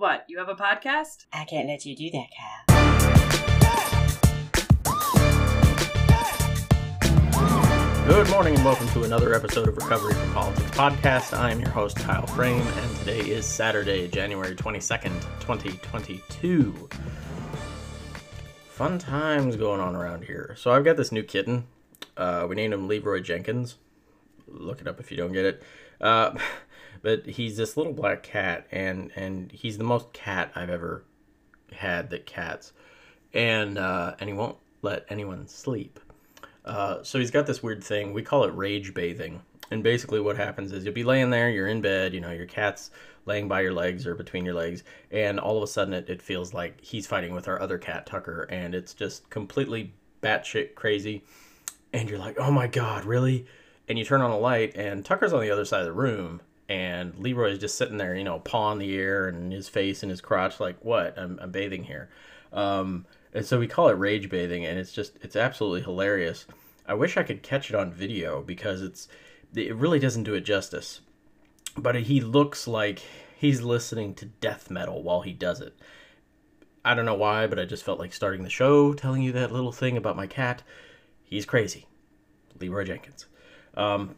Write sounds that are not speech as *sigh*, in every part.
What, you have a podcast? I can't let you do that, Kyle. Good morning and welcome to another episode of Recovery from Politics podcast. I am your host, Kyle Frame, and today is Saturday, January 22nd, 2022. Fun times going on around here. So I've got this new kitten. Uh, we named him Leroy Jenkins. Look it up if you don't get it. Uh, *laughs* but he's this little black cat, and, and he's the most cat I've ever had that cats. And, uh, and he won't let anyone sleep. Uh, so he's got this weird thing. We call it rage bathing. And basically, what happens is you'll be laying there, you're in bed, you know, your cat's laying by your legs or between your legs, and all of a sudden it, it feels like he's fighting with our other cat, Tucker, and it's just completely batshit crazy. And you're like, oh my god, really? And you turn on the light, and Tucker's on the other side of the room, and Leroy is just sitting there, you know, paw in the air and his face and his crotch, like, what? I'm, I'm bathing here. Um, and so we call it rage bathing, and it's just it's absolutely hilarious. I wish I could catch it on video because it's it really doesn't do it justice. But he looks like he's listening to death metal while he does it. I don't know why, but I just felt like starting the show telling you that little thing about my cat. He's crazy. Leroy Jenkins. Um,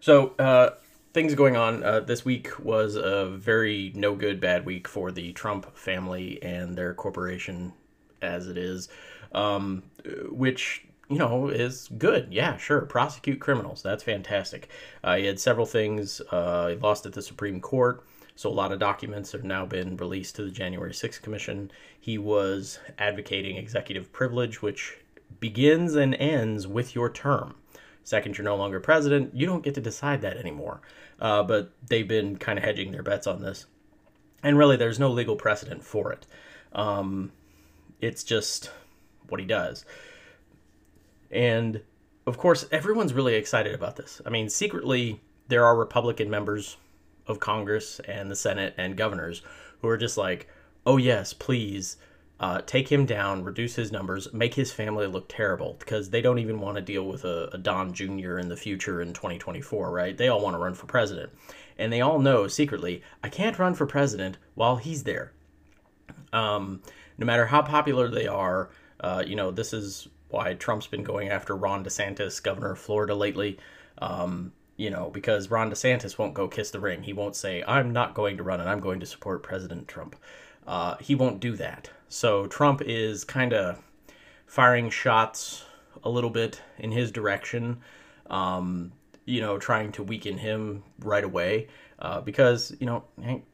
so, uh, things going on. Uh, this week was a very no good, bad week for the Trump family and their corporation as it is, um, which, you know, is good. Yeah, sure. Prosecute criminals. That's fantastic. Uh, he had several things. Uh, he lost at the Supreme Court. So, a lot of documents have now been released to the January 6th Commission. He was advocating executive privilege, which begins and ends with your term second you're no longer president, you don't get to decide that anymore. Uh, but they've been kind of hedging their bets on this. And really, there's no legal precedent for it. Um, it's just what he does. And of course, everyone's really excited about this. I mean, secretly, there are Republican members of Congress and the Senate and governors who are just like, oh, yes, please uh, take him down, reduce his numbers, make his family look terrible because they don't even want to deal with a, a Don Jr. in the future in 2024, right? They all want to run for president. And they all know secretly, I can't run for president while he's there. Um, no matter how popular they are, uh, you know, this is why Trump's been going after Ron DeSantis, governor of Florida, lately. Um, you know, because Ron DeSantis won't go kiss the ring. He won't say, I'm not going to run and I'm going to support President Trump. Uh, he won't do that. So Trump is kind of firing shots a little bit in his direction, um, you know, trying to weaken him right away. Uh, because, you know,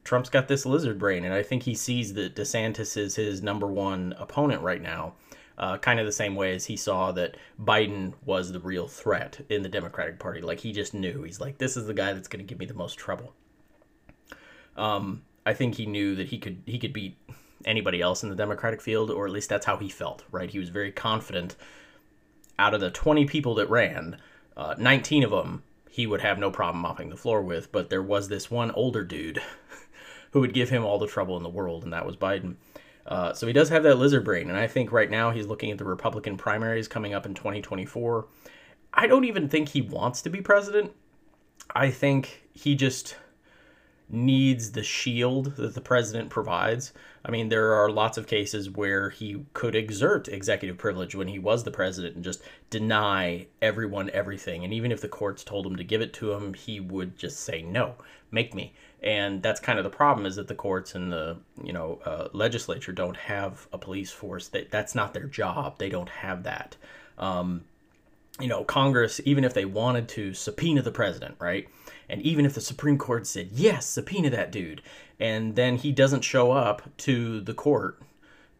Trump's got this lizard brain, and I think he sees that DeSantis is his number one opponent right now. Uh, kind of the same way as he saw that Biden was the real threat in the Democratic Party. Like he just knew. He's like, this is the guy that's going to give me the most trouble. Um, I think he knew that he could he could beat anybody else in the Democratic field, or at least that's how he felt, right? He was very confident. Out of the 20 people that ran, uh, 19 of them he would have no problem mopping the floor with, but there was this one older dude *laughs* who would give him all the trouble in the world, and that was Biden. Uh, so he does have that lizard brain, and I think right now he's looking at the Republican primaries coming up in 2024. I don't even think he wants to be president. I think he just needs the shield that the president provides. I mean, there are lots of cases where he could exert executive privilege when he was the president and just deny everyone everything. And even if the courts told him to give it to him, he would just say, no, make me. And that's kind of the problem is that the courts and the, you know, uh, legislature don't have a police force. That That's not their job. They don't have that. Um, you know, Congress, even if they wanted to subpoena the president, right? And even if the Supreme Court said, yes, subpoena that dude, and then he doesn't show up to the court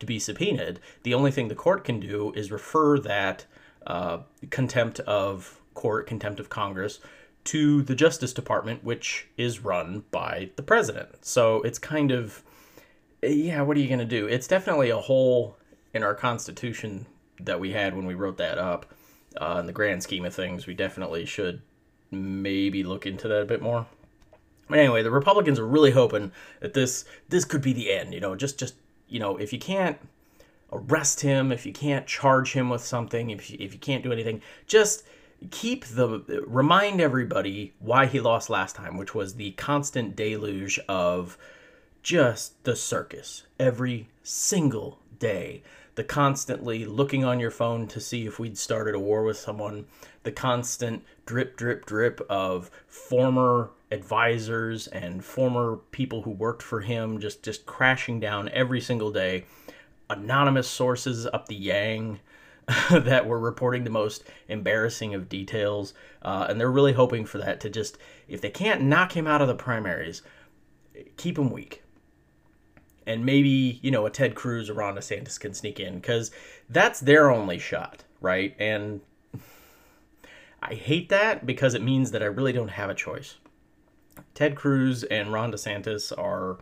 to be subpoenaed, the only thing the court can do is refer that uh, contempt of court, contempt of Congress, to the Justice Department, which is run by the president. So it's kind of, yeah, what are you going to do? It's definitely a hole in our Constitution that we had when we wrote that up uh, in the grand scheme of things, we definitely should maybe look into that a bit more. But anyway, the Republicans are really hoping that this this could be the end. You know, just just you know, if you can't arrest him, if you can't charge him with something, if you, if you can't do anything, just keep the remind everybody why he lost last time, which was the constant deluge of just the circus every single day. The constantly looking on your phone to see if we'd started a war with someone, the constant drip, drip, drip of former advisors and former people who worked for him just, just crashing down every single day, anonymous sources up the yang. *laughs* that were reporting the most embarrassing of details. Uh, and they're really hoping for that to just, if they can't knock him out of the primaries, keep him weak. And maybe, you know, a Ted Cruz or Ron DeSantis can sneak in because that's their only shot, right? And I hate that because it means that I really don't have a choice. Ted Cruz and Ron DeSantis are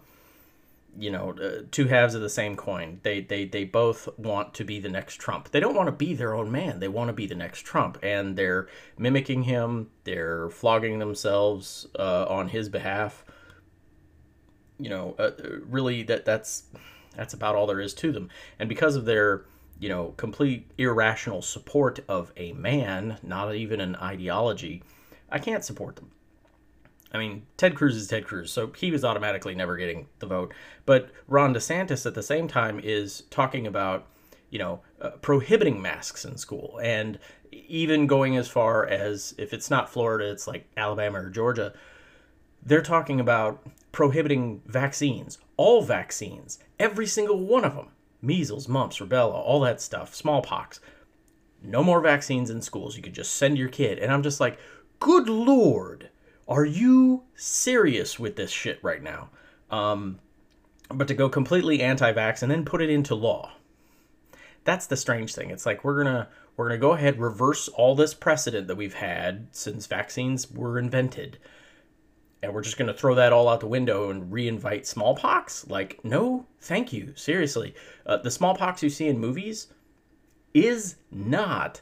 you know uh, two halves of the same coin. They they they both want to be the next trump. They don't want to be their own man. They want to be the next trump. And they're mimicking him. They're flogging themselves uh, on his behalf. You know uh, really that that's that's about all there is to them. And because of their you know complete irrational support of a man not even an ideology i can't support them I mean, Ted Cruz is Ted Cruz, so he was automatically never getting the vote. But Ron DeSantis at the same time is talking about, you know, uh, prohibiting masks in school and even going as far as if it's not Florida, it's like Alabama or Georgia. They're talking about prohibiting vaccines, all vaccines, every single one of them measles, mumps, rubella, all that stuff, smallpox. No more vaccines in schools. You could just send your kid. And I'm just like, good lord are you serious with this shit right now? Um, but to go completely anti-vax and then put it into law. That's the strange thing. It's like we're gonna we're gonna go ahead reverse all this precedent that we've had since vaccines were invented, and we're just gonna throw that all out the window and reinvite smallpox. Like, no, thank you. Seriously, uh, the smallpox you see in movies is not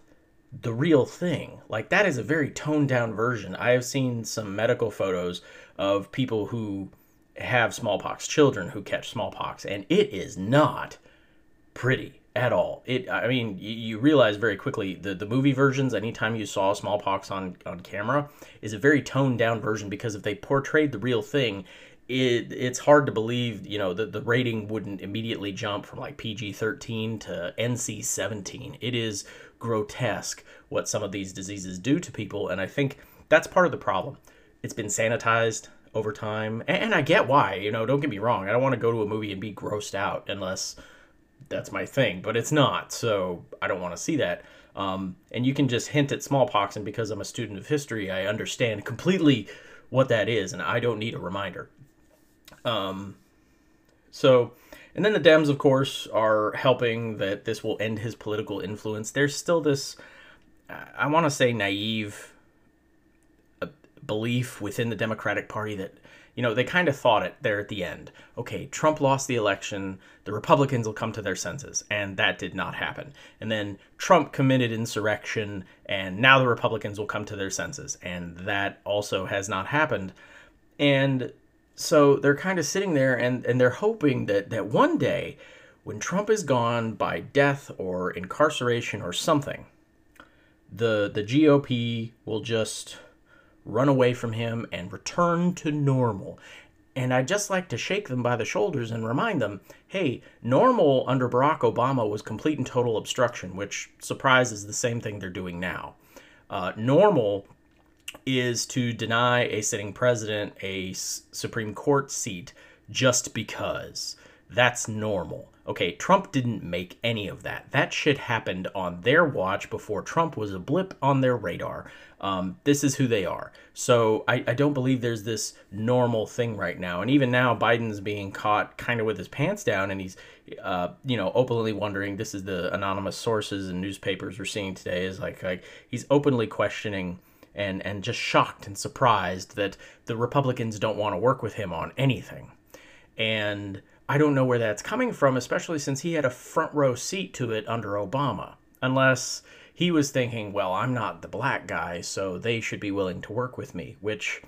the real thing. Like that is a very toned down version. I have seen some medical photos of people who have smallpox, children who catch smallpox, and it is not pretty at all. It I mean, you, you realize very quickly the the movie versions anytime you saw smallpox on on camera is a very toned down version because if they portrayed the real thing, it it's hard to believe, you know, that the rating wouldn't immediately jump from like PG-13 to NC-17. It is grotesque what some of these diseases do to people. And I think that's part of the problem. It's been sanitized over time. And I get why, you know, don't get me wrong. I don't want to go to a movie and be grossed out unless that's my thing, but it's not. So I don't want to see that. Um, and you can just hint at smallpox, and because I'm a student of history, I understand completely what that is, and I don't need a reminder. Um, so and then the Dems, of course, are helping that this will end his political influence. There's still this, I want to say, naive uh, belief within the Democratic Party that, you know, they kind of thought it there at the end. Okay, Trump lost the election, the Republicans will come to their senses. And that did not happen. And then Trump committed insurrection, and now the Republicans will come to their senses. And that also has not happened. And so they're kind of sitting there and, and they're hoping that, that one day, when Trump is gone by death or incarceration or something, the the GOP will just run away from him and return to normal. And I'd just like to shake them by the shoulders and remind them hey, normal under Barack Obama was complete and total obstruction, which surprises the same thing they're doing now. Uh, normal is to deny a sitting president a Supreme Court seat just because. That's normal. Okay, Trump didn't make any of that. That shit happened on their watch before Trump was a blip on their radar. Um, this is who they are. So I, I don't believe there's this normal thing right now. And even now, Biden's being caught kind of with his pants down, and he's, uh, you know, openly wondering. This is the anonymous sources and newspapers we're seeing today. Is like, like he's openly questioning and and just shocked and surprised that the Republicans don't want to work with him on anything. And I don't know where that's coming from, especially since he had a front row seat to it under Obama. Unless he was thinking, well, I'm not the black guy, so they should be willing to work with me, which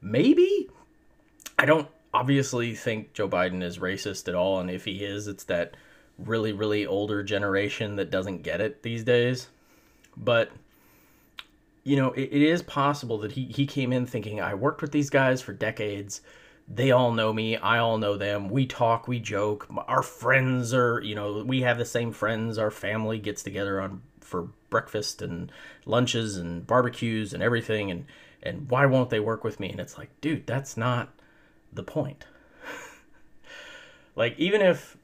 maybe I don't obviously think Joe Biden is racist at all, and if he is, it's that really, really older generation that doesn't get it these days. But you know, it, it is possible that he, he came in thinking, I worked with these guys for decades. They all know me i all know them we talk we joke our friends are you know we have the same friends our family gets together on for breakfast and lunches and barbecues and everything and and why won't they work with me? And it's like dude that's not the point. *laughs* Like even if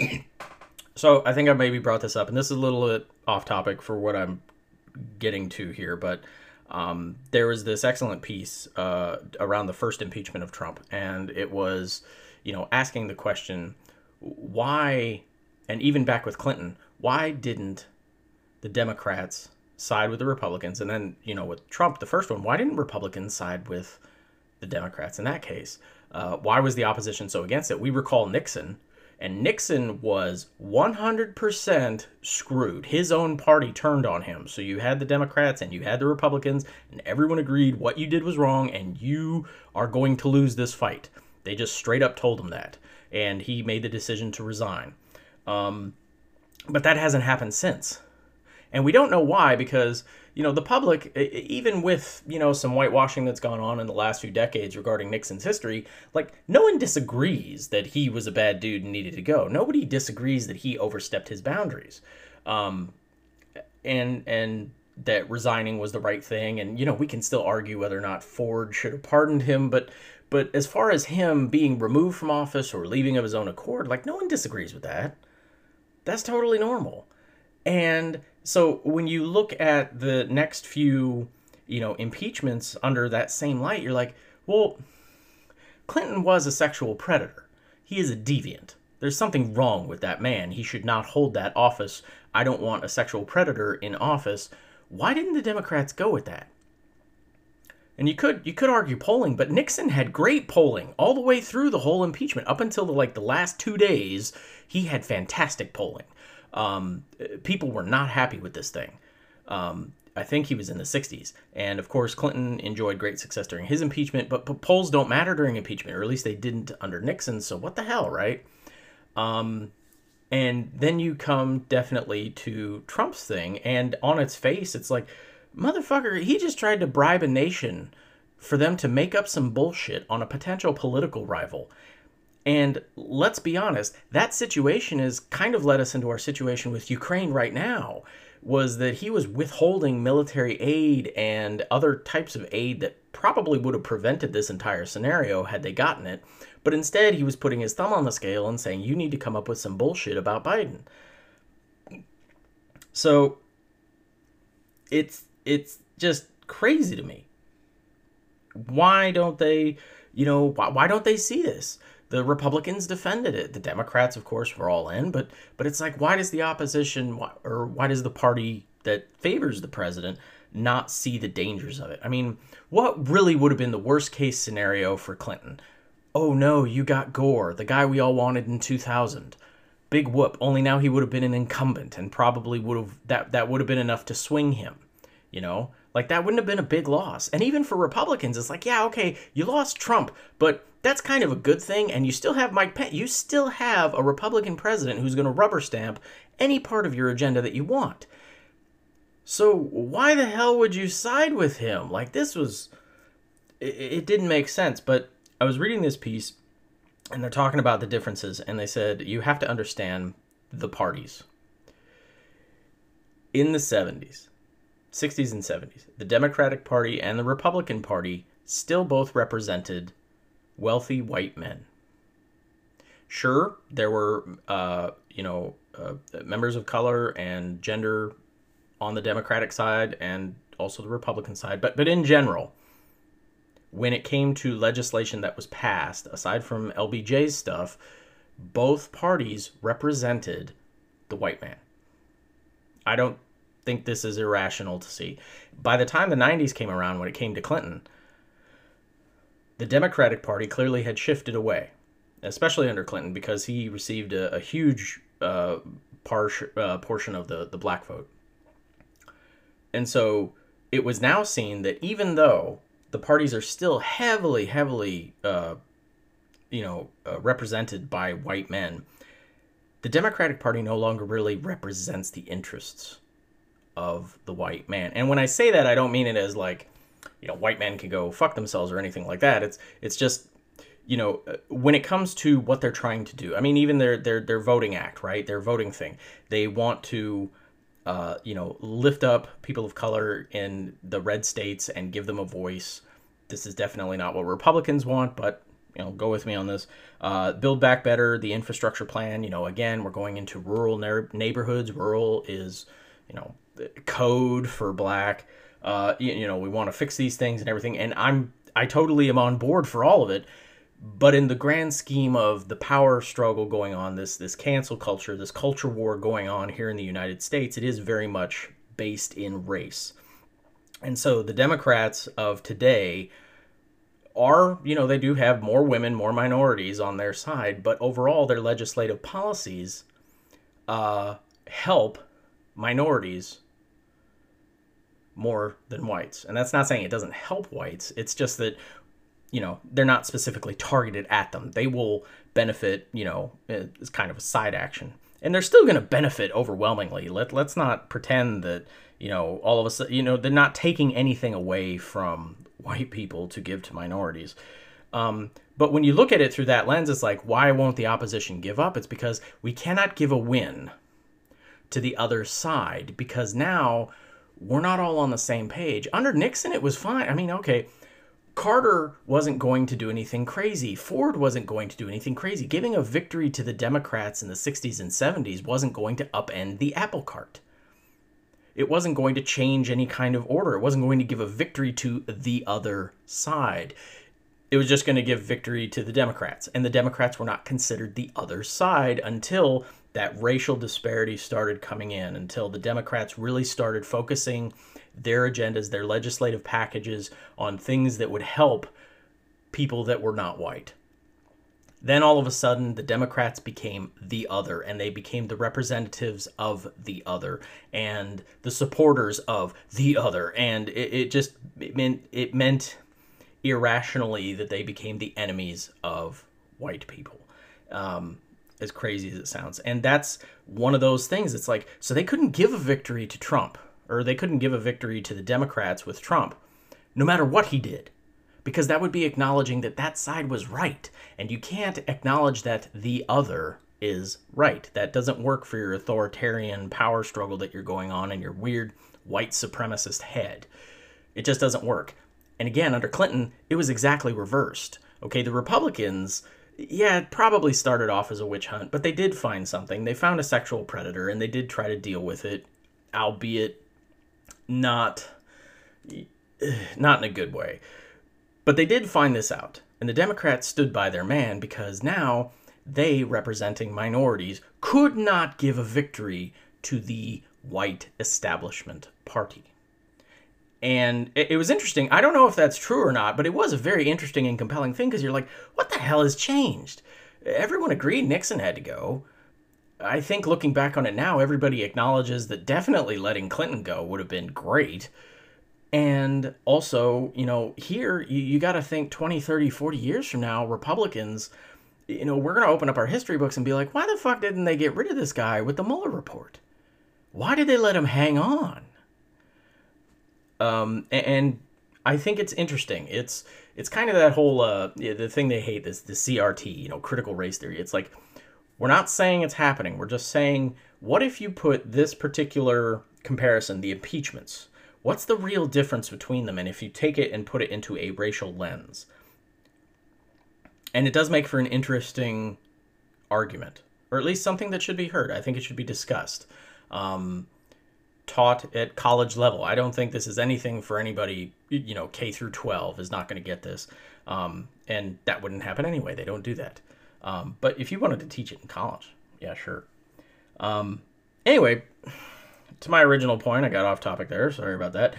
*clears throat* so i think i maybe brought this up and this is a little bit off topic for what i'm getting to here but um, there was this excellent piece uh, around the first impeachment of Trump, and it was, you know, asking the question, why, and even back with Clinton, why didn't the Democrats side with the Republicans, and then you know with Trump, the first one, why didn't Republicans side with the Democrats in that case? Uh, why was the opposition so against it? We recall Nixon and Nixon was 100% screwed. His own party turned on him. So you had the Democrats and you had the Republicans, and everyone agreed what you did was wrong and you are going to lose this fight. They just straight up told him that. And he made the decision to resign. Um, but that hasn't happened since. And we don't know why because you know, the public, even with, you know, some whitewashing that's gone on in the last few decades regarding Nixon's history, like, no one disagrees that he was a bad dude and needed to go. Nobody disagrees that he overstepped his boundaries. Um, and, and, that resigning was the right thing and you know we can still argue whether or not Ford should have pardoned him but but as far as him being removed from office or leaving of his own accord like no one disagrees with that that's totally normal and so when you look at the next few, you know, impeachments under that same light, you're like, well, Clinton was a sexual predator. He is a deviant. There's something wrong with that man. He should not hold that office. I don't want a sexual predator in office. Why didn't the Democrats go with that? And you could you could argue polling, but Nixon had great polling all the way through the whole impeachment up until the, like the last 2 days, he had fantastic polling um, people were not happy with this thing. Um, I think he was in the 60s. And of course, Clinton enjoyed great success during his impeachment, but, polls don't matter during impeachment, or at least they didn't under Nixon. So what the hell, right? Um, and then you come definitely to Trump's thing, and on its face, it's like, motherfucker, he just tried to bribe a nation for them to make up some bullshit on a potential political rival. And let's be honest, that situation has kind of led us into our situation with Ukraine right now. Was that he was withholding military aid and other types of aid that probably would have prevented this entire scenario had they gotten it. But instead, he was putting his thumb on the scale and saying, you need to come up with some bullshit about Biden. So it's it's just crazy to me. Why don't they, you know, why, why don't they see this? The Republicans defended it. The Democrats, of course, were all in. But but it's like, why does the opposition or why does the party that favors the president not see the dangers of it? I mean, what really would have been the worst case scenario for Clinton? Oh no, you got Gore, the guy we all wanted in 2000. Big whoop. Only now he would have been an incumbent and probably would have that that would have been enough to swing him. You know, like that wouldn't have been a big loss. And even for Republicans, it's like, yeah, okay, you lost Trump, but that's kind of a good thing. And you still have Mike Pence. You still have a Republican president who's going to rubber stamp any part of your agenda that you want. So why the hell would you side with him? Like this was, it, it didn't make sense. But I was reading this piece, and they're talking about the differences, and they said you have to understand the parties. In the 70s, 60s and 70s, the Democratic Party and the Republican Party still both represented wealthy white men. Sure, there were, uh, you know, uh, members of color and gender on the Democratic side and also the Republican side, but but in general, when it came to legislation that was passed, aside from LBJ's stuff, both parties represented the white man. I don't think this is irrational to see. By the time the 90s came around, when it came to Clinton, the Democratic Party clearly had shifted away, especially under Clinton, because he received a, a huge uh, par- uh, portion of the, the black vote. And so it was now seen that even though the parties are still heavily, heavily, uh, you know, uh, represented by white men, the Democratic Party no longer really represents the interests of the white man. And when I say that, I don't mean it as like, you know, white men can go fuck themselves or anything like that. It's it's just you know, uh, when it comes to what they're trying to do, I mean, even their their their voting act, right? Their voting thing, they want to, uh, you know, lift up people of color in the red states and give them a voice. This is definitely not what Republicans want, but you know, go with me on this. Uh, build back better, the infrastructure plan. You know, again, we're going into rural neighborhoods. Rural is, you know, code for black. Uh, you, you know, we want to fix these things and everything. And I'm I totally am on board for all of it but in the grand scheme of the power struggle going on this this cancel culture this culture war going on here in the united states it is very much based in race and so the democrats of today are you know they do have more women more minorities on their side but overall their legislative policies uh, help minorities more than whites. And that's not saying it doesn't help whites. It's just that you know they're not specifically targeted at them. They will benefit you know as kind of a side action. And they're still going to benefit overwhelmingly. Let, let's not pretend that you know all of a sudden you know they're not taking anything away from white people to give to minorities. Um, but when you look at it through that lens it's like why won't the opposition give up? It's because we cannot give a win to the other side because now we're not all on the same page under nixon it was fine i mean okay Carter wasn't going to do anything crazy. Ford wasn't going to do anything crazy. Giving a victory to the Democrats in the 60s and 70s wasn't going to upend the apple cart. It wasn't going to change any kind of order. It wasn't going to give a victory to the other side. It was just going to give victory to the Democrats. And the Democrats were not considered the other side until that racial disparity started coming in, until the Democrats really started focusing their agendas, their legislative packages on things that would help people that were not white. Then all of a sudden, the Democrats became the other, and they became the representatives of the other, and the supporters of the other, and it, it just it meant it meant irrationally that they became the enemies of white people. Um, as crazy as it sounds, and that's one of those things. It's like so they couldn't give a victory to Trump or they couldn't give a victory to the Democrats with Trump, no matter what he did, because that would be acknowledging that that side was right, and you can't acknowledge that the other is right. That doesn't work for your authoritarian power struggle that you're going on in your weird white supremacist head. It just doesn't work. And again, under Clinton, it was exactly reversed. Okay, the Republicans, yeah, it probably started off as a witch hunt, but they did find something. They found a sexual predator and they did try to deal with it, albeit not eh, not in a good way. But they did find this out, and the Democrats stood by their man because now they, representing minorities, could not give a victory to the white establishment party. And it, it was interesting. I don't know if that's true or not, but it was a very interesting and compelling thing because you're like, what the hell has changed? Everyone agreed Nixon had to go. I think looking back on it now, everybody acknowledges that definitely letting Clinton go would have been great. And also, you know, here you, you got to think 20, 30, 40 years from now, Republicans, you know, we're going to open up our history books and be like, why the fuck didn't they get rid of this guy with the Mueller report? Why did they let him hang on? Um, and I think it's interesting. It's it's kind of that whole uh, the thing they hate this the CRT, you know, critical race theory. It's like we're not saying it's happening. We're just saying, what if you put this particular comparison, the impeachments, what's the real difference between them? And if you take it and put it into a racial lens, and it does make for an interesting argument, or at least something that should be heard. I think it should be discussed, um, taught at college level. I don't think this is anything for anybody. You know, K through twelve is not going to get this, um, and that wouldn't happen anyway. They don't do that. Um, but if you wanted to teach it in college, yeah, sure. Um, anyway, to my original point, I got off topic there. Sorry about that.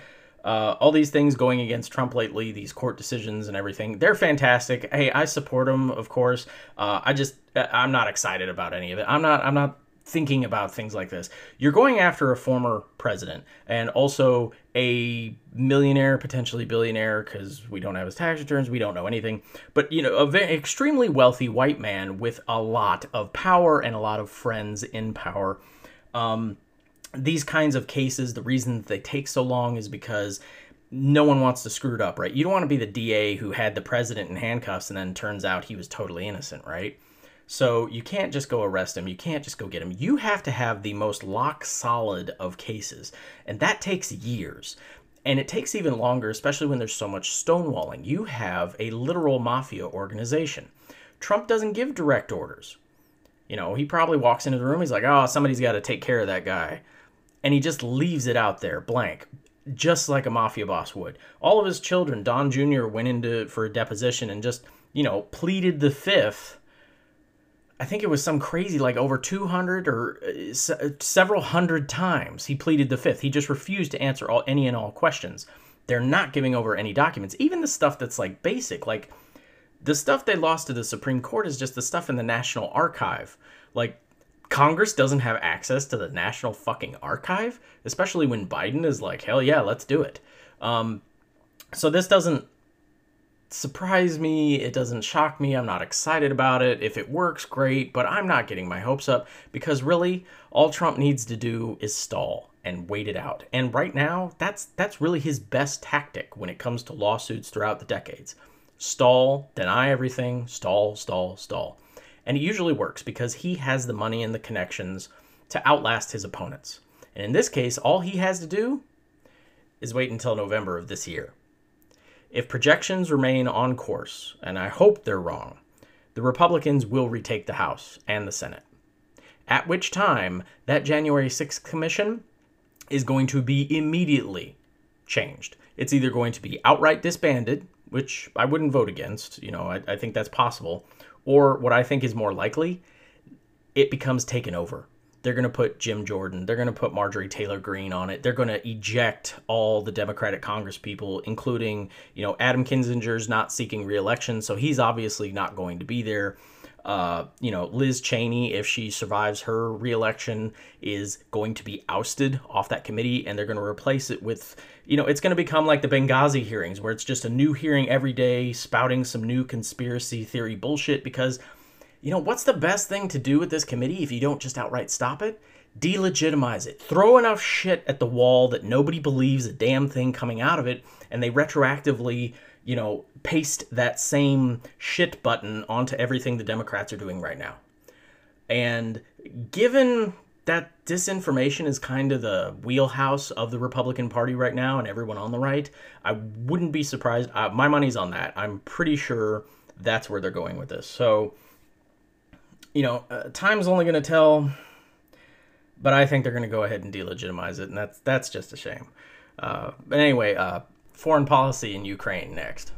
Uh, all these things going against Trump lately, these court decisions and everything, they're fantastic. Hey, I support them, of course. Uh, I just, I'm not excited about any of it. I'm not, I'm not thinking about things like this. You're going after a former president and also a millionaire, potentially billionaire, because we don't have his tax returns, we don't know anything. But you know, a very extremely wealthy white man with a lot of power and a lot of friends in power. Um, these kinds of cases, the reason they take so long is because no one wants to screw it up, right? You don't want to be the DA who had the president in handcuffs and then turns out he was totally innocent, right? So you can't just go arrest him. You can't just go get him. You have to have the most lock solid of cases. And that takes years. And it takes even longer, especially when there's so much stonewalling. You have a literal mafia organization. Trump doesn't give direct orders. You know, he probably walks into the room, he's like, oh, somebody's got to take care of that guy. And he just leaves it out there blank, just like a mafia boss would. All of his children, Don Jr., went into for a deposition and just, you know, pleaded the fifth I think it was some crazy, like over 200 or uh, several hundred times he pleaded the fifth. He just refused to answer all any and all questions. They're not giving over any documents, even the stuff that's like basic, like the stuff they lost to the Supreme Court is just the stuff in the National Archive. Like Congress doesn't have access to the National fucking Archive, especially when Biden is like, hell yeah, let's do it. Um, so this doesn't surprise me. It doesn't shock me. I'm not excited about it. If it works, great, but I'm not getting my hopes up because really all Trump needs to do is stall and wait it out. And right now, that's that's really his best tactic when it comes to lawsuits throughout the decades. Stall, deny everything, stall, stall, stall. And it usually works because he has the money and the connections to outlast his opponents. And in this case, all he has to do is wait until November of this year. If projections remain on course, and I hope they're wrong, the Republicans will retake the House and the Senate. At which time, that January 6th commission is going to be immediately changed. It's either going to be outright disbanded, which I wouldn't vote against, you know, I, I think that's possible, or what I think is more likely, it becomes taken over they're going to put Jim Jordan. They're going to put Marjorie Taylor Greene on it. They're going to eject all the Democratic Congress people, including, you know, Adam Kinzinger's not seeking reelection, so he's obviously not going to be there. Uh, you know, Liz Cheney, if she survives her reelection, is going to be ousted off that committee, and they're going to replace it with, you know, it's going to become like the Benghazi hearings, where it's just a new hearing every day, spouting some new conspiracy theory bullshit because you know, what's the best thing to do with this committee if you don't just outright stop it? Delegitimize it. Throw enough shit at the wall that nobody believes a damn thing coming out of it, and they retroactively, you know, paste that same shit button onto everything the Democrats are doing right now. And given that disinformation is kind of the wheelhouse of the Republican Party right now and everyone on the right, I wouldn't be surprised. Uh, my money's on that. I'm pretty sure that's where they're going with this. So, you know, uh, time's only going to tell, but I think they're going to go ahead and delegitimize it, and that's that's just a shame. Uh, but anyway, uh, foreign policy in Ukraine next.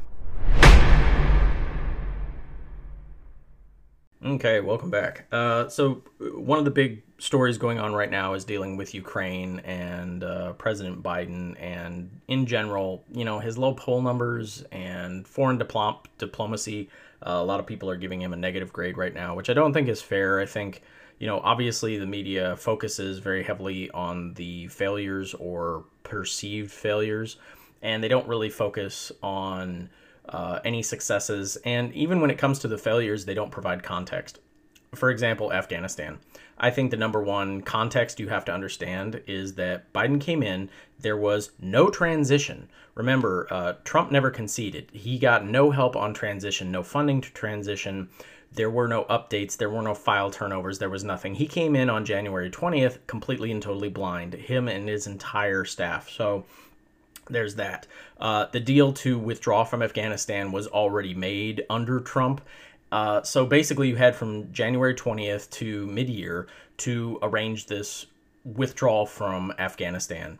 Okay, welcome back. Uh, so, one of the big stories going on right now is dealing with Ukraine and uh, President Biden, and in general, you know, his low poll numbers and foreign diplom- diplomacy uh, a lot of people are giving him a negative grade right now, which I don't think is fair. I think, you know, obviously the media focuses very heavily on the failures or perceived failures, and they don't really focus on uh, any successes. And even when it comes to the failures, they don't provide context. For example, Afghanistan. I think the number one context you have to understand is that Biden came in, there was no transition. Remember, uh, Trump never conceded. He got no help on transition, no funding to transition. There were no updates, there were no file turnovers, there was nothing. He came in on January 20th completely and totally blind, him and his entire staff. So there's that. Uh, the deal to withdraw from Afghanistan was already made under Trump, uh, so basically, you had from January 20th to mid year to arrange this withdrawal from Afghanistan.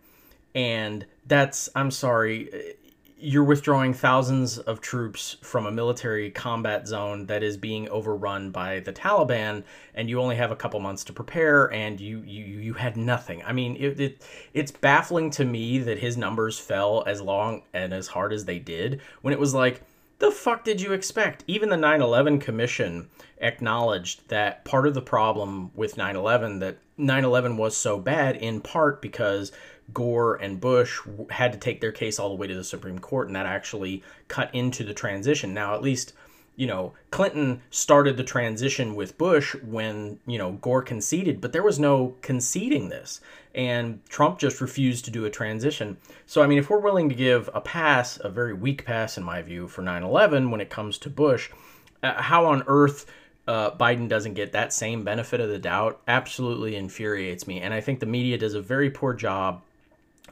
And that's, I'm sorry, you're withdrawing thousands of troops from a military combat zone that is being overrun by the Taliban, and you only have a couple months to prepare, and you you you had nothing. I mean, it, it it's baffling to me that his numbers fell as long and as hard as they did when it was like the fuck did you expect? Even the 9 11 Commission acknowledged that part of the problem with 9 11, that 9 11 was so bad in part because Gore and Bush had to take their case all the way to the Supreme Court, and that actually cut into the transition. Now, at least, you know, Clinton started the transition with Bush when, you know, Gore conceded, but there was no conceding this. And Trump just refused to do a transition. So, I mean, if we're willing to give a pass, a very weak pass in my view, for 9 11 when it comes to Bush, uh, how on earth uh, Biden doesn't get that same benefit of the doubt absolutely infuriates me. And I think the media does a very poor job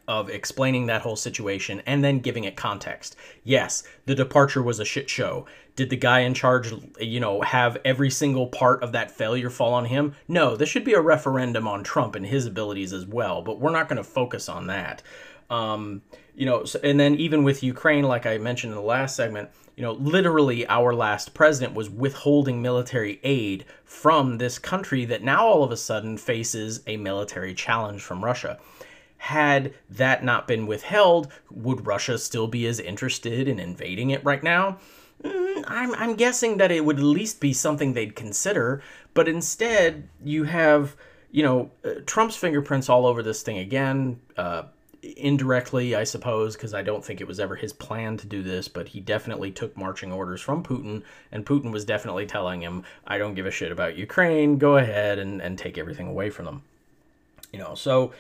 of explaining that whole situation and then giving it context. Yes, the departure was a shit show. Did the guy in charge, you know, have every single part of that failure fall on him? No, this should be a referendum on Trump and his abilities as well, but we're not going to focus on that. Um, you know, and then even with Ukraine, like I mentioned in the last segment, you know, literally our last president was withholding military aid from this country that now all of a sudden faces a military challenge from Russia. Had that not been withheld, would Russia still be as interested in invading it right now? Mm, I'm, I'm guessing that it would at least be something they'd consider, but instead you have, you know, uh, Trump's fingerprints all over this thing again. Uh, indirectly, I suppose, because I don't think it was ever his plan to do this, but he definitely took marching orders from Putin, and Putin was definitely telling him, I don't give a shit about Ukraine, go ahead and, and take everything away from them. You know, so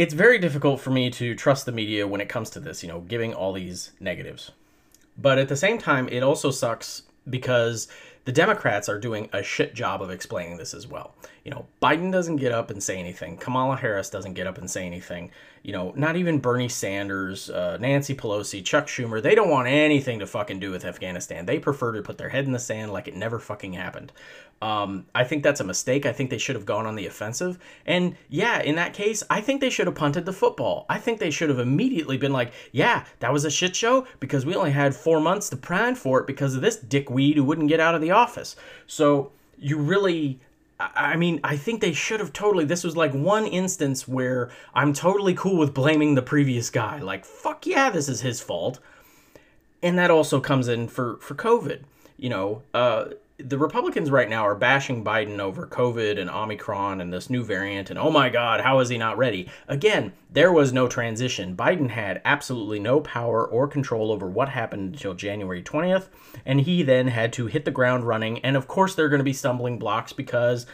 it's very difficult for me to trust the media when it comes to this, you know, giving all these negatives. But at the same time, it also sucks because the Democrats are doing a shit job of explaining this as well. You know, Biden doesn't get up and say anything. Kamala Harris doesn't get up and say anything. You know, not even Bernie Sanders, uh, Nancy Pelosi, Chuck Schumer, they don't want anything to fucking do with Afghanistan. They prefer to put their head in the sand like it never fucking happened. Um, I think that's a mistake. I think they should have gone on the offensive. And yeah, in that case, I think they should have punted the football. I think they should have immediately been like, yeah, that was a shit show because we only had four months to plan for it because of this dickweed who wouldn't get out of the office. So you really. I mean, I think they should have totally. This was like one instance where I'm totally cool with blaming the previous guy. Like, fuck yeah, this is his fault. And that also comes in for, for COVID. You know, uh, the Republicans right now are bashing Biden over COVID and Omicron and this new variant and oh my God, how is he not ready? Again, there was no transition. Biden had absolutely no power or control over what happened until January 20th, and he then had to hit the ground running. And of course, there are going to be stumbling blocks because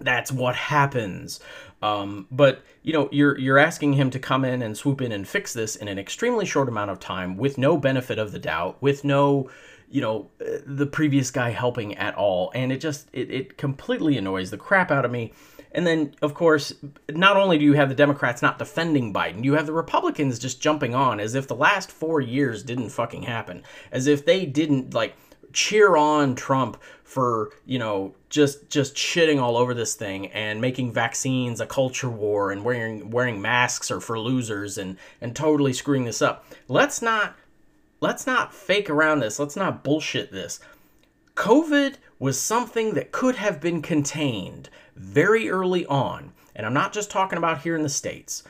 that's what happens. Um, but you know, you're you're asking him to come in and swoop in and fix this in an extremely short amount of time with no benefit of the doubt, with no you know the previous guy helping at all. And it just it, it completely annoys the crap out of me. And then of course not only do you have the democrats not defending biden you have the republicans just jumping on as if the last four years didn't fucking happen. As if they didn't like cheer on trump for you know just just shitting all over this thing and making vaccines a culture war and wearing wearing masks are for losers and and totally screwing this up. Let's not let's not fake around this. Let's not bullshit this. COVID was something that could have been contained very early on. And I'm not just talking about here in the States.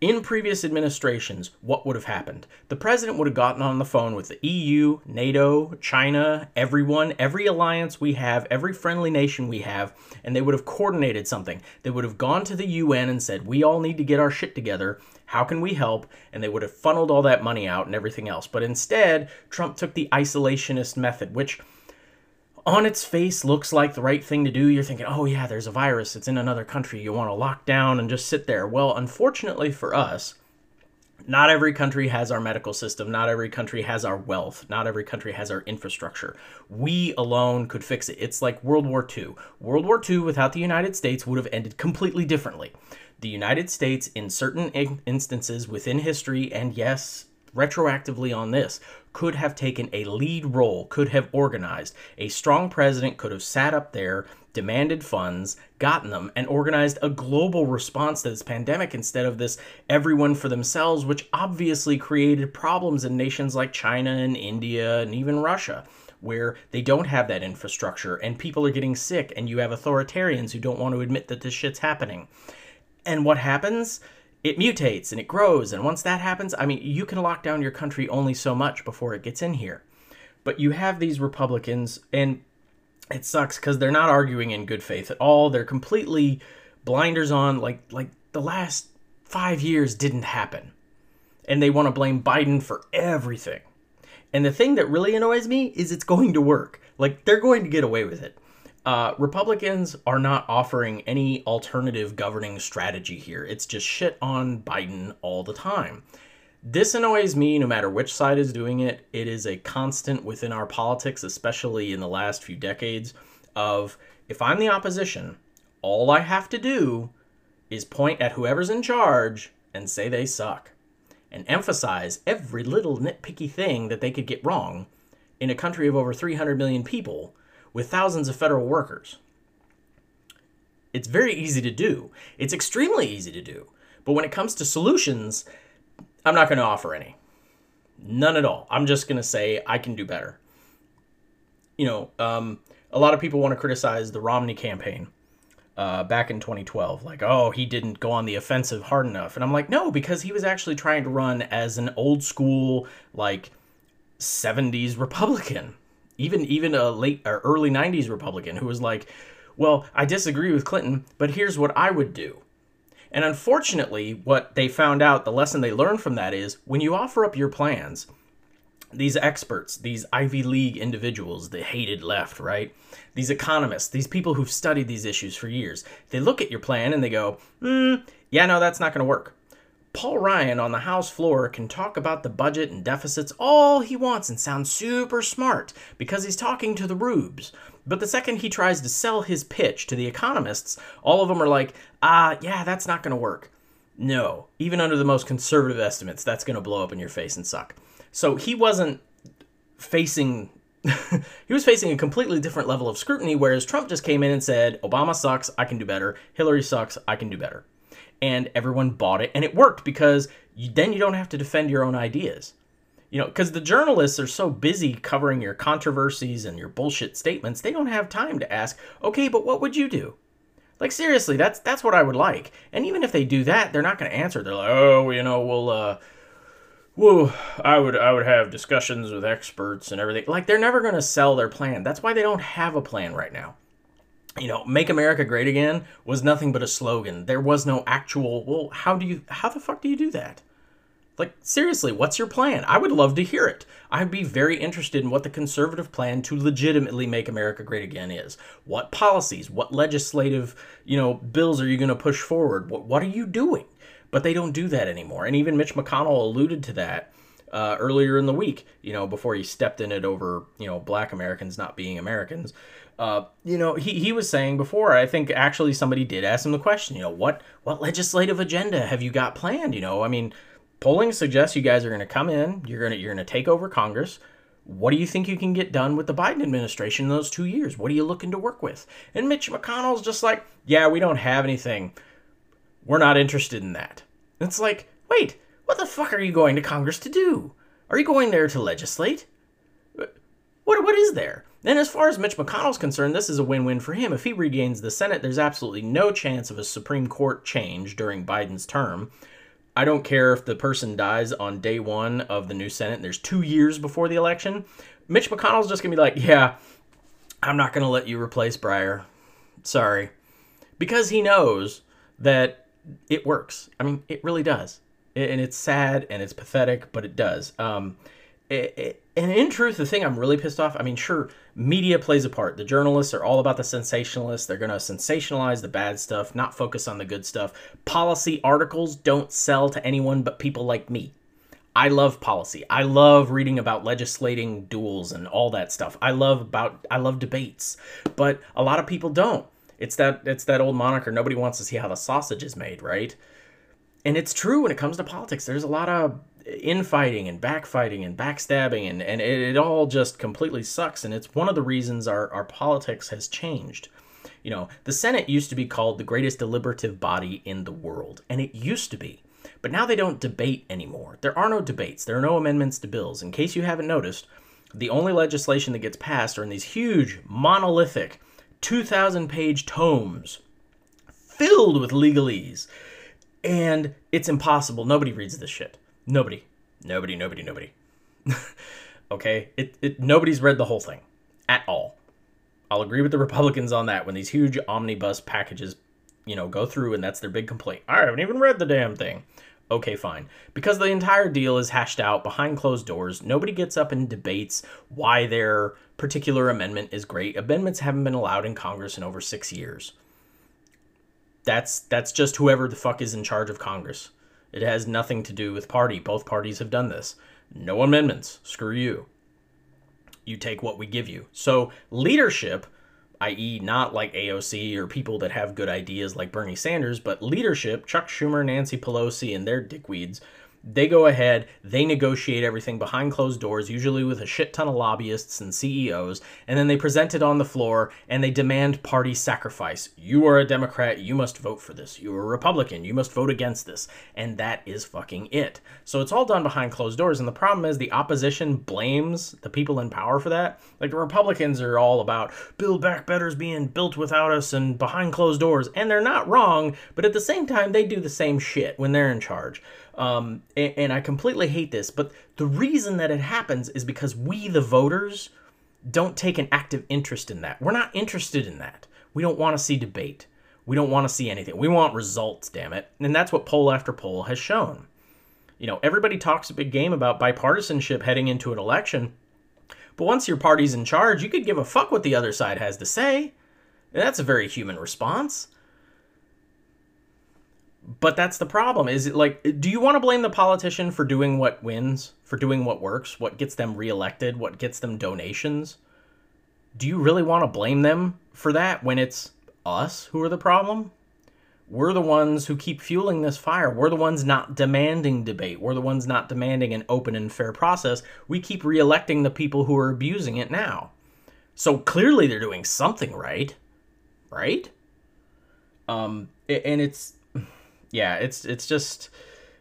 In previous administrations, what would have happened? The president would have gotten on the phone with the EU, NATO, China, everyone, every alliance we have, every friendly nation we have, and they would have coordinated something. They would have gone to the UN and said, We all need to get our shit together. How can we help? And they would have funneled all that money out and everything else. But instead, Trump took the isolationist method, which on its face looks like the right thing to do. You're thinking, oh, yeah, there's a virus. It's in another country. You want to lock down and just sit there. Well, unfortunately for us, not every country has our medical system. Not every country has our wealth. Not every country has our infrastructure. We alone could fix it. It's like World War II. World War II without the United States would have ended completely differently the United States, in certain instances within history, and yes, retroactively on this, could have taken a lead role, could have organized. A strong president could have sat up there, demanded funds, gotten them, and organized a global response to this pandemic instead of this everyone for themselves, which obviously created problems in nations like China and India and even Russia where they don't have that infrastructure and people are getting sick and you have authoritarians who don't want to admit that this shit's happening. And what happens? It mutates and it grows. And once that happens, I mean, you can lock down your country only so much before it gets in here. But you have these Republicans, and it sucks because they're not arguing in good faith at all. They're completely blinders on, like like the last five years didn't happen, and they want to blame Biden for everything. And the thing that really annoys me is it's going to work. Like, they're going to get away with it. Uh, Republicans are not offering any alternative governing strategy here. It's just shit on Biden all the time. This annoys me no matter which side is doing it. It is a constant within our politics, especially in the last few decades, of if I'm the opposition, all I have to do is point at whoever's in charge and say they suck and emphasize every little nitpicky thing that they could get wrong in a country of over 300 million people with thousands of federal workers. It's very easy to do. It's extremely easy to do. But when it comes to solutions, I'm not going to offer any. None at all. I'm just going to say I can do better. You know, um, a lot of people want to criticize the Romney campaign uh, back in 2012. Like, oh, he didn't go on the offensive hard enough. And I'm like, no, because he was actually trying to run as an old school, like, 70s Republican. Even even a late or early 90s Republican who was like, well, I disagree with Clinton, but here's what I would do. And unfortunately, what they found out, the lesson they learned from that is when you offer up your plans, these experts, these Ivy League individuals, the hated left, right? These economists, these people who've studied these issues for years, they look at your plan and they go, hmm, yeah, no, that's not going to work. Paul Ryan on the House floor can talk about the budget and deficits all he wants and sound super smart because he's talking to the rubes. But the second he tries to sell his pitch to the economists, all of them are like, ah, yeah, that's not going to work. No, even under the most conservative estimates, that's going to blow up in your face and suck. So he wasn't facing *laughs* he was facing a completely different level of scrutiny whereas Trump just came in and said, "Obama sucks, I can do better. Hillary sucks, I can do better." And everyone bought it and it worked because you, then you don't have to defend your own ideas. You know, because the journalists are so busy covering your controversies and your bullshit statements, they don't have time to ask, "Okay, but what would you do?" Like seriously, that's that's what I would like. And even if they do that, they're not going to answer. They're like, "Oh, you know, we'll uh Whoa, I would I would have discussions with experts and everything. Like they're never going to sell their plan. That's why they don't have a plan right now. You know, make America great again was nothing but a slogan. There was no actual, well, how do you how the fuck do you do that? Like seriously, what's your plan? I would love to hear it. I'd be very interested in what the conservative plan to legitimately make America great again is. What policies, what legislative, you know, bills are you going to push forward? What what are you doing? But they don't do that anymore. And even Mitch McConnell alluded to that uh, earlier in the week, you know, before he stepped in it over, you know, black Americans not being Americans. Uh, you know, he, he was saying before, I think actually somebody did ask him the question, you know, what, what legislative agenda have you got planned? You know, I mean, polling suggests you guys are going to come in, you're going to, you're going to take over Congress. What do you think you can get done with the Biden administration in those two years? What are you looking to work with? And Mitch McConnell's just like, yeah, we don't have anything. We're not interested in that. It's like, wait, what the fuck are you going to Congress to do? Are you going there to legislate? What what is there? And as far as Mitch McConnell's concerned, this is a win-win for him. If he regains the Senate, there's absolutely no chance of a Supreme Court change during Biden's term. I don't care if the person dies on day one of the new Senate. There's two years before the election. Mitch McConnell's just gonna be like, yeah, I'm not gonna let you replace Breyer. Sorry, because he knows that it works. I mean, it really does. And it's sad and it's pathetic, but it does. Um, it, it, and in truth, the thing I'm really pissed off. I mean, sure, media plays a part. The journalists are all about the sensationalists. They're going to sensationalize the bad stuff, not focus on the good stuff. Policy articles don't sell to anyone but people like me. I love policy. I love reading about legislating duels and all that stuff. I love about I love debates, but a lot of people don't. It's that it's that old moniker. Nobody wants to see how the sausage is made, right? And it's true when it comes to politics. There's a lot of infighting and backfighting and backstabbing, and, and it, it all just completely sucks. And it's one of the reasons our, our politics has changed. You know, the Senate used to be called the greatest deliberative body in the world, and it used to be. But now they don't debate anymore. There are no debates, there are no amendments to bills. In case you haven't noticed, the only legislation that gets passed are in these huge, monolithic, 2,000 page tomes filled with legalese. And it's impossible. Nobody reads this shit. Nobody. Nobody, nobody, nobody. *laughs* okay? It, it, nobody's read the whole thing at all. I'll agree with the Republicans on that when these huge omnibus packages, you know, go through and that's their big complaint. I haven't even read the damn thing. Okay, fine. Because the entire deal is hashed out behind closed doors, nobody gets up and debates why their particular amendment is great. Amendments haven't been allowed in Congress in over six years. That's that's just whoever the fuck is in charge of Congress. It has nothing to do with party. Both parties have done this. No amendments. Screw you. You take what we give you. So leadership i.e., not like AOC or people that have good ideas like Bernie Sanders, but leadership, Chuck Schumer, Nancy Pelosi, and their dickweeds they go ahead, they negotiate everything behind closed doors, usually with a shit ton of lobbyists and CEOs, and then they present it on the floor and they demand party sacrifice. You are a Democrat, you must vote for this. You are a Republican, you must vote against this. And that is fucking it. So it's all done behind closed doors, and the problem is the opposition blames the people in power for that. Like the Republicans are all about Build Back Better's being built without us and behind closed doors, and they're not wrong, but at the same time, they do the same shit when they're in charge. Um, and, and I completely hate this, but the reason that it happens is because we, the voters, don't take an active interest in that. We're not interested in that. We don't want to see debate. We don't want to see anything. We want results, damn it. And that's what poll after poll has shown. You know, everybody talks a big game about bipartisanship heading into an election, but once your party's in charge, you could give a fuck what the other side has to say. And that's a very human response but that's the problem is it like do you want to blame the politician for doing what wins for doing what works what gets them reelected what gets them donations? Do you really want to blame them for that when it's us who are the problem? We're the ones who keep fueling this fire. We're the ones not demanding debate. We're the ones not demanding an open and fair process. We keep reelecting the people who are abusing it now. So clearly they're doing something right right? Um and it's yeah, it's it's just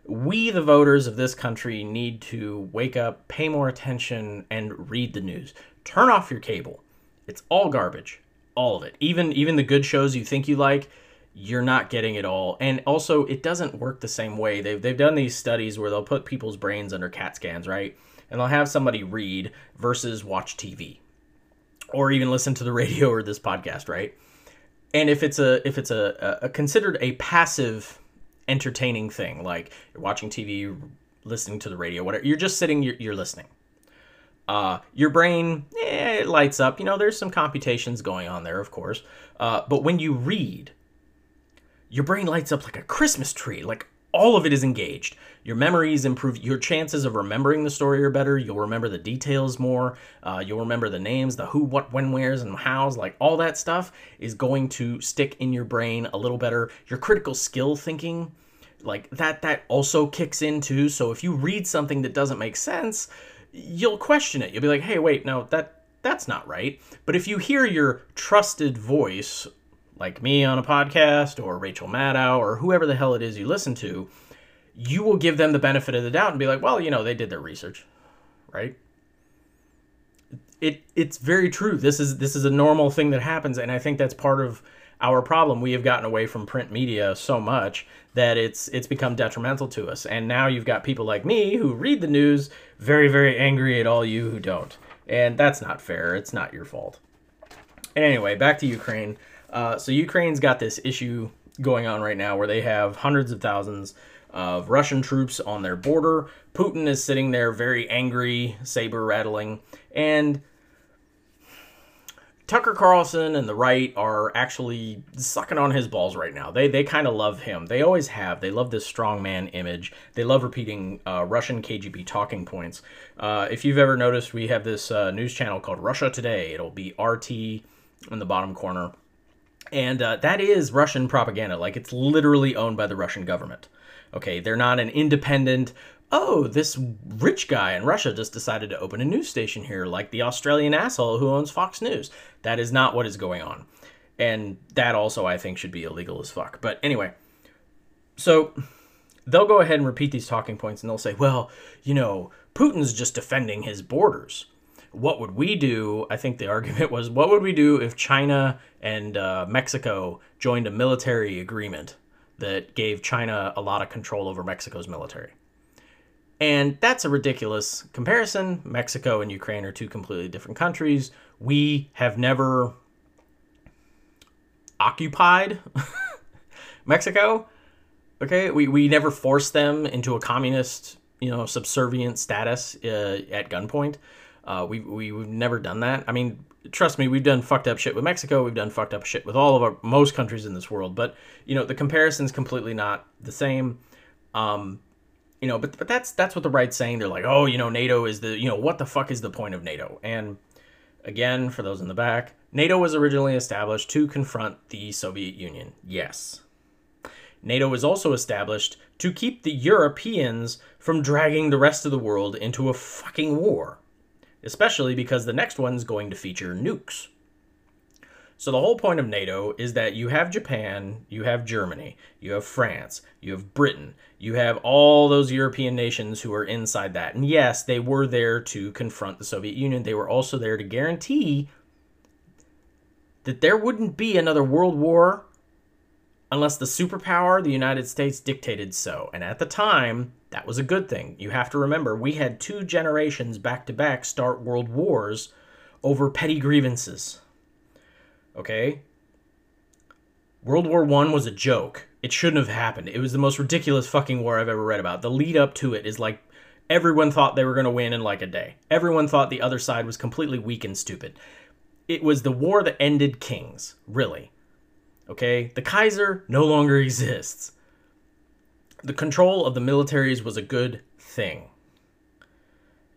we the voters of this country need to wake up, pay more attention and read the news. Turn off your cable. It's all garbage. All of it. Even even the good shows you think you like, you're not getting it all. And also it doesn't work the same way. They've they've done these studies where they'll put people's brains under CAT scans, right? And they'll have somebody read versus watch TV. Or even listen to the *laughs* radio or this podcast, right? And if it's a if it's a, a considered a passive entertaining thing. Like you're watching TV, listening to the radio, whatever. You're just sitting, you're, you're listening. Uh, your brain eh, it lights up. You know, there's some computations going on there, of course. Uh, but when you read, your brain lights up like a Christmas tree. Like all of it is engaged. Your memories improve. Your chances of remembering the story are better. You'll remember the details more. Uh, you'll remember the names, the who, what, when, where's, and how's. Like all that stuff is going to stick in your brain a little better. Your critical skill thinking, like that, that also kicks in too. So if you read something that doesn't make sense, you'll question it. You'll be like, hey, wait, no, that that's not right. But if you hear your trusted voice like me on a podcast or Rachel Maddow or whoever the hell it is you listen to, you will give them the benefit of the doubt and be like, well, you know, they did their research, right? It it's very true. This is this is a normal thing that happens, and I think that's part of our problem. We have gotten away from print media so much that it's it's become detrimental to us. And now you've got people like me who read the news very very angry at all you who don't. And that's not fair. It's not your fault. Anyway, back to Ukraine. Uh, so Ukraine's got this issue going on right now where they have hundreds of thousands of Russian troops on their border. Putin is sitting there very angry, saber rattling, and Tucker Carlson and the right are actually sucking on his balls right now. They they kind of love him. They always have. They love this strongman image. They love repeating uh, Russian KGB talking points. Uh, if you've ever noticed, we have this uh, news channel called Russia Today. It'll be RT in the bottom corner and uh, that is Russian propaganda. Like it's literally owned by the Russian government. Okay, they're not an independent. Oh, this rich guy in Russia just decided to open a news station here, like the Australian asshole who owns Fox News. That is not what is going on, and that also I think should be illegal as fuck. But anyway, so they'll go ahead and repeat these talking points, and they'll say, "Well, you know, Putin's just defending his borders." what would we do? I think the *laughs* argument was, what would we do if China and uh, Mexico joined a military agreement that gave China a lot of control over Mexico's military? And that's a ridiculous comparison. Mexico and Ukraine are two completely different countries. We have never occupied *laughs* Mexico. Okay, we we never forced them into a communist, you know, subservient status uh, at gunpoint. Uh, we we we've never done that. I mean, trust me, we've done fucked up shit with Mexico. We've done fucked up shit with all of our most countries in this world. But you know, the comparison's completely not the same. Um, you know, but but that's that's what the right's saying. They're like, oh, you know, NATO is the you know what the fuck is the point of NATO? And again, for those in the back, NATO was originally established to confront the Soviet Union. Yes. NATO was also established to keep the Europeans from dragging the rest of the world into a fucking war, especially because the next one's going to feature nukes. So the whole point of NATO is that you have Japan, you have Germany, you have France, you have Britain, you have all those European nations who are inside that. And yes, they were there to confront the Soviet Union. They were also there to guarantee that there wouldn't be another world war unless the superpower, the United States, dictated so. And at the time, that was a good thing. You have to remember, we had two generations back to back start world wars over petty grievances. Okay? World War One was a joke. It shouldn't have happened. It was the most ridiculous fucking war I've ever read about. The lead up to it is like everyone thought they were going to win in like a day. Everyone thought the other side was completely weak and stupid. It was the war that ended kings, really. Okay? The Kaiser no longer exists. The control of the militaries was a good thing.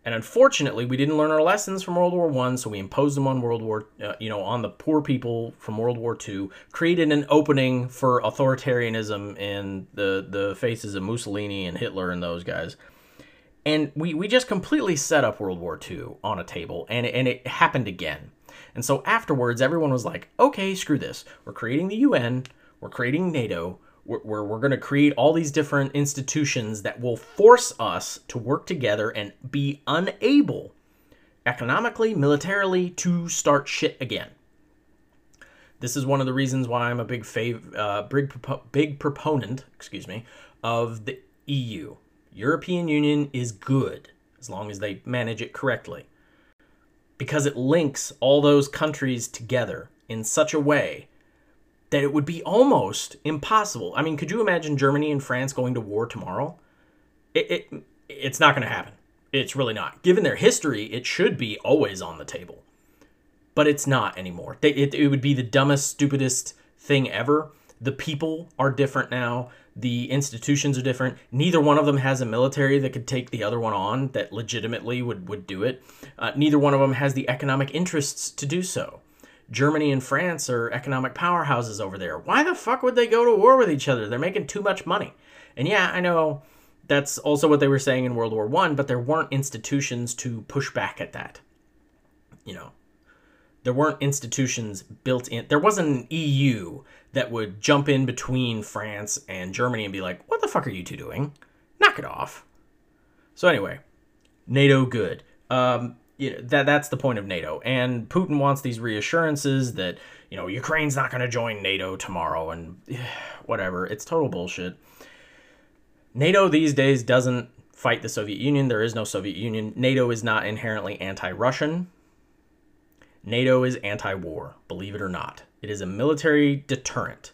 And unfortunately, we didn't learn our lessons from World War One, so we imposed them on World War, uh, you know, on the poor people from World War Two. Created an opening for authoritarianism in the the faces of Mussolini and Hitler and those guys. And we, we just completely set up World War II on a table, and and it happened again. And so afterwards, everyone was like, okay, screw this. We're creating the UN, we're creating NATO, where we're going to create all these different institutions that will force us to work together and be unable economically, militarily to start shit again. This is one of the reasons why I'm a big fav- uh, big, propo- big proponent, excuse me, of the EU. European Union is good as long as they manage it correctly. Because it links all those countries together in such a way that it would be almost impossible. I mean, could you imagine Germany and France going to war tomorrow? It, it it's not going to happen. It's really not. Given their history, it should be always on the table. But it's not anymore. It, it would be the dumbest, stupidest thing ever. The people are different now. The institutions are different. Neither one of them has a military that could take the other one on that legitimately would, would do it. Uh, neither one of them has the economic interests to do so. Germany and France are economic powerhouses over there. Why the fuck would they go to war with each other? They're making too much money. And yeah, I know that's also what they were saying in World War One, but there weren't institutions to push back at that. You know, there weren't institutions built in. There wasn't an EU that would jump in between France and Germany and be like, "What the fuck are you two doing? Knock it off." So anyway, NATO good. Um, you know, that that's the point of NATO. And Putin wants these reassurances that you know Ukraine's not going to join NATO tomorrow and *sighs* whatever. It's total bullshit. NATO these days doesn't fight the Soviet Union. There is no Soviet Union. NATO is not inherently anti-Russian. NATO is anti-war, believe it or not. It is a military deterrent.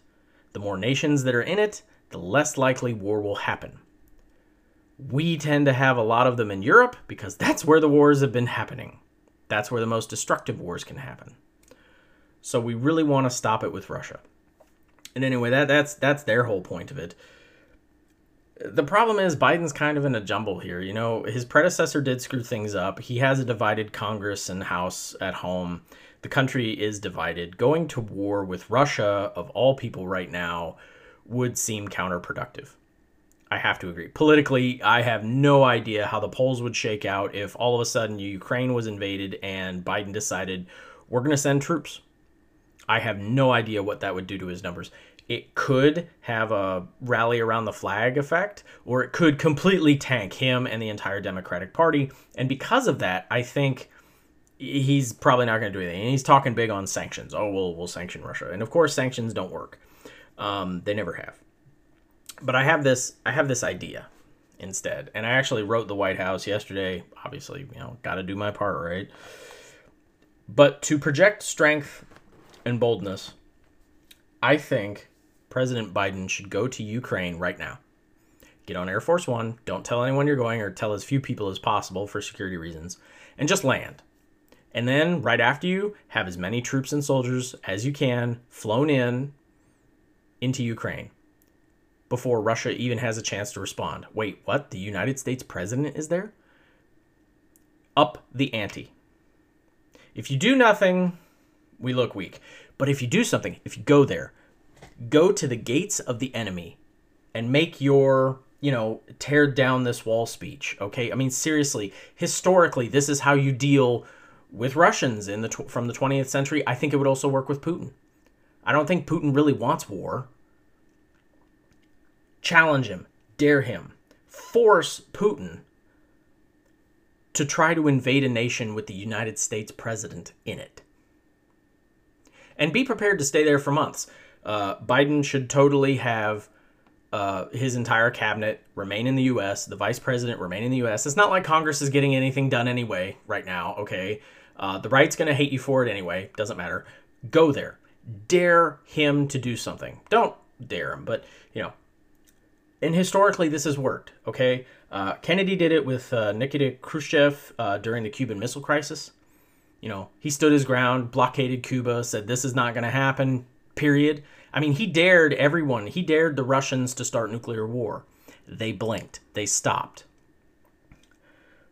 The more nations that are in it, the less likely war will happen. We tend to have a lot of them in Europe because that's where the wars have been happening. That's where the most destructive wars can happen. So we really want to stop it with Russia. And anyway, that that's that's their whole point of it. The problem is Biden's kind of in a jumble here. You know, his predecessor did screw things up. He has a divided Congress and House at home. The country is divided. Going to war with Russia, of all people right now, would seem counterproductive. I have to agree. Politically, I have no idea how the polls would shake out if all of a sudden Ukraine was invaded and Biden decided we're going to send troops. I have no idea what that would do to his numbers. It could have a rally around the flag effect, or it could completely tank him and the entire Democratic Party. And because of that, I think he's probably not going to do anything. And he's talking big on sanctions. Oh, we'll we'll sanction Russia, and of course, sanctions don't work. Um, they never have but I have this I have this idea instead, and I actually wrote the White House yesterday. Obviously, you know, got to do my part, right? But to project strength and boldness, I think President Biden should go to Ukraine right now. Get on Air Force One, don't tell anyone you're going or tell as few people as possible for security reasons, and just land. And then, right after you, have as many troops and soldiers as you can flown in into Ukraine before Russia even has a chance to respond. Wait, what? The United States president is there? Up the ante. If you do nothing, we look weak. But if you do something, if you go there, go to the gates of the enemy and make your, you know, tear down this wall speech, okay? I mean seriously, historically this is how you deal with Russians in the tw- from the 20th century. I think it would also work with Putin. I don't think Putin really wants war. Challenge him, dare him, force Putin to try to invade a nation with the United States president in it. And be prepared to stay there for months. Uh, Biden should totally have uh, his entire cabinet remain in the U.S., the vice president remain in the U.S. It's not like Congress is getting anything done anyway right now, okay? Uh, the right's going to hate you for it anyway. Doesn't matter. Go there. Dare him to do something. Don't dare him, but, you know, and historically this has worked. Okay, uh, Kennedy did it with uh, Nikita Khrushchev uh, during the Cuban Missile Crisis. You know, he stood his ground, blockaded Cuba, said this is not going to happen. Period. I mean, he dared everyone. He dared the Russians to start nuclear war. They blinked. They stopped.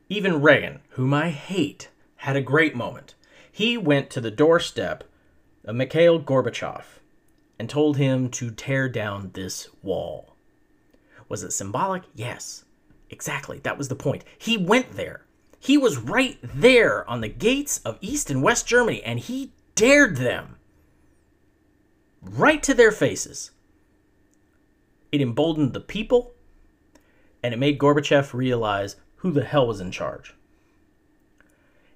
Even Reagan, whom I hate, had a great moment. He went to the doorstep of Mikhail Gorbachev and told him to tear down this wall. Was it symbolic? Yes. Exactly. That was the point. He went there. He was right there on the gates of East and West Germany, and he dared them right to their faces. It emboldened the people, and it made Gorbachev realize who the hell was in charge.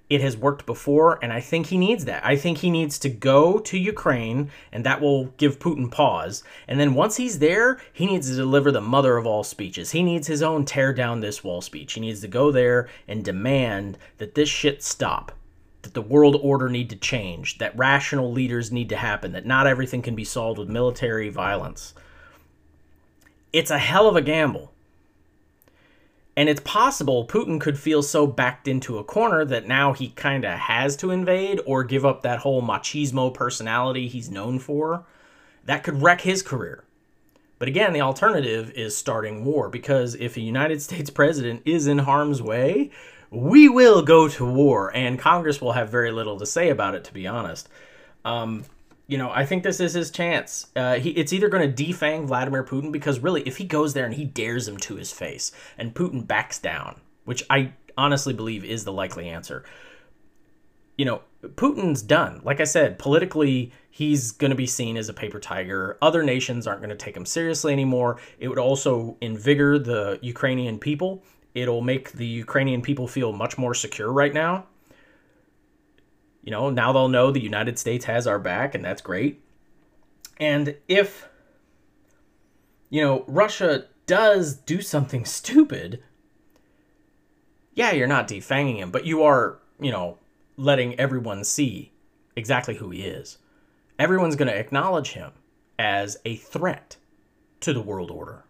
It has worked before, and I think he needs that. I think he needs to go to Ukraine, and that will give Putin pause. And then once he's there, he needs to deliver the mother of all speeches. He needs his own tear down this wall speech. He needs to go there and demand that this shit stop, that the world order need to change, that rational leaders need to happen, that not everything can be solved with military violence. It's a hell of a gamble. And it's possible Putin could feel so backed into a corner that now he kind of has to invade or give up that whole machismo personality he's known for. That could wreck his career. But again, the alternative is starting war because if a United States president is in harm's way, we will go to war, and Congress will have very little to say about it, to be honest. Um, you know, I think this is his chance. Uh, he, it's either going to defang Vladimir Putin because really, if he goes there and he dares him to his face, and Putin backs down, which I honestly believe is the likely answer. You know, Putin's done. Like I said, politically, he's going to be seen as a paper tiger. Other nations aren't going to take him seriously anymore. It would also invigor the Ukrainian people. It'll make the Ukrainian people feel much more secure right now you know, now they'll know the United States has our back, and that's great. And if, you know, Russia does do something *laughs* stupid, yeah, you're not defanging him, but you are, you know, letting everyone see exactly who he is. Everyone's going to acknowledge him as a threat to the world order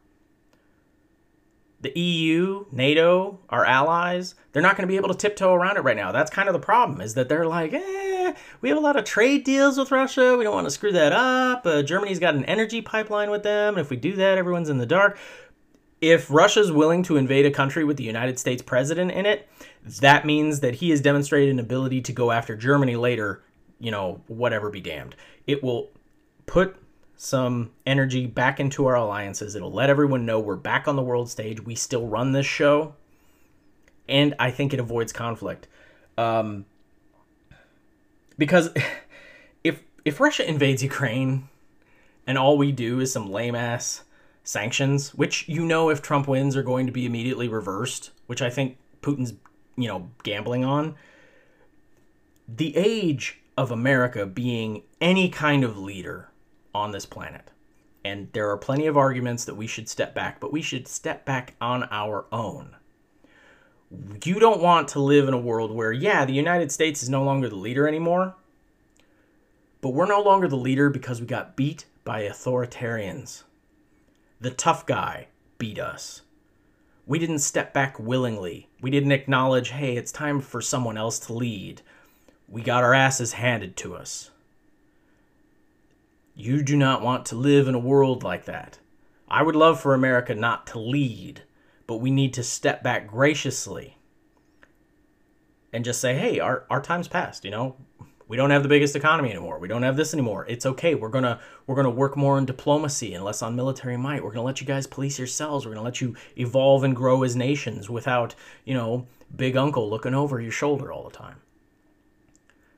the EU, NATO, our allies, they're not going to be able to tiptoe around it right now. That's kind of the problem, is that they're like, eh, we have a lot of trade deals with Russia. We don't want to screw that up. Uh, Germany's got an energy pipeline with them. And if we do that, everyone's in the dark. If Russia's willing to invade a country with the United States president in it, that means that he has demonstrated an ability to go after Germany later, you know, whatever be damned. It will put some energy back into our alliances. It'll let everyone know we're back on the world stage. We still run this show. And I think it avoids conflict. Um, because *laughs* if if Russia invades Ukraine and all we do is some lame ass sanctions, which you know if Trump wins are going to be immediately reversed, which I think Putin's, you know, gambling on. The age of America being any kind of leader on this planet. And there are plenty of arguments that we should step back, but we should step back on our own. You don't want to live in a world where, yeah, the United States is no longer the leader anymore, But we're no longer the leader because we got beat by authoritarians. The tough guy beat us. We didn't step back willingly. We didn't acknowledge, hey, it's time for someone else to lead. We got our asses handed to us. You do not want to live in a world like that. I would love for America not to lead, but we need to step back graciously and just say, hey, our, our time's passed, you know? We don't have the biggest economy anymore. We don't have this anymore. It's okay. We're gonna we're gonna work more on diplomacy and less on military might. We're gonna let you guys police yourselves. We're gonna let you evolve and grow as nations without, you know, big uncle looking over your shoulder all the time.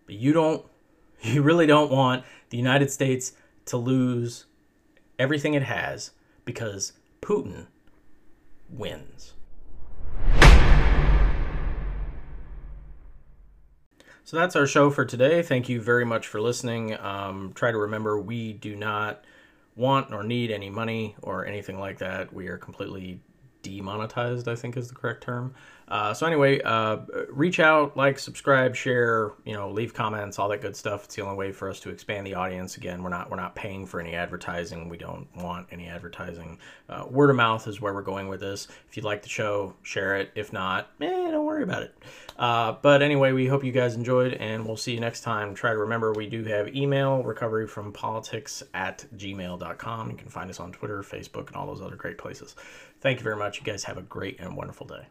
But you don't *laughs* you really don't want the United States to lose everything it has because Putin wins. So that's our show for today. Thank you very much for listening. Um, try to remember we do not want or need any money or anything like that. We are completely demonetized, I think is the correct term. Uh, so anyway, uh, reach out, like, subscribe, share, you know, leave comments, all that good stuff. It's the only way for us to expand the audience. Again, we're not we're not paying for any advertising. We don't want any advertising. Uh, word of mouth is where we're going with this. If you like the show, share it. If not, eh, don't worry about it. Uh, but anyway, we hope you guys enjoyed, and we'll see you next time. Try to remember we do have email recovery from politics at gmail.com. You can find us on Twitter, Facebook, and all those other great places. Thank you very much. You guys have a great and wonderful day.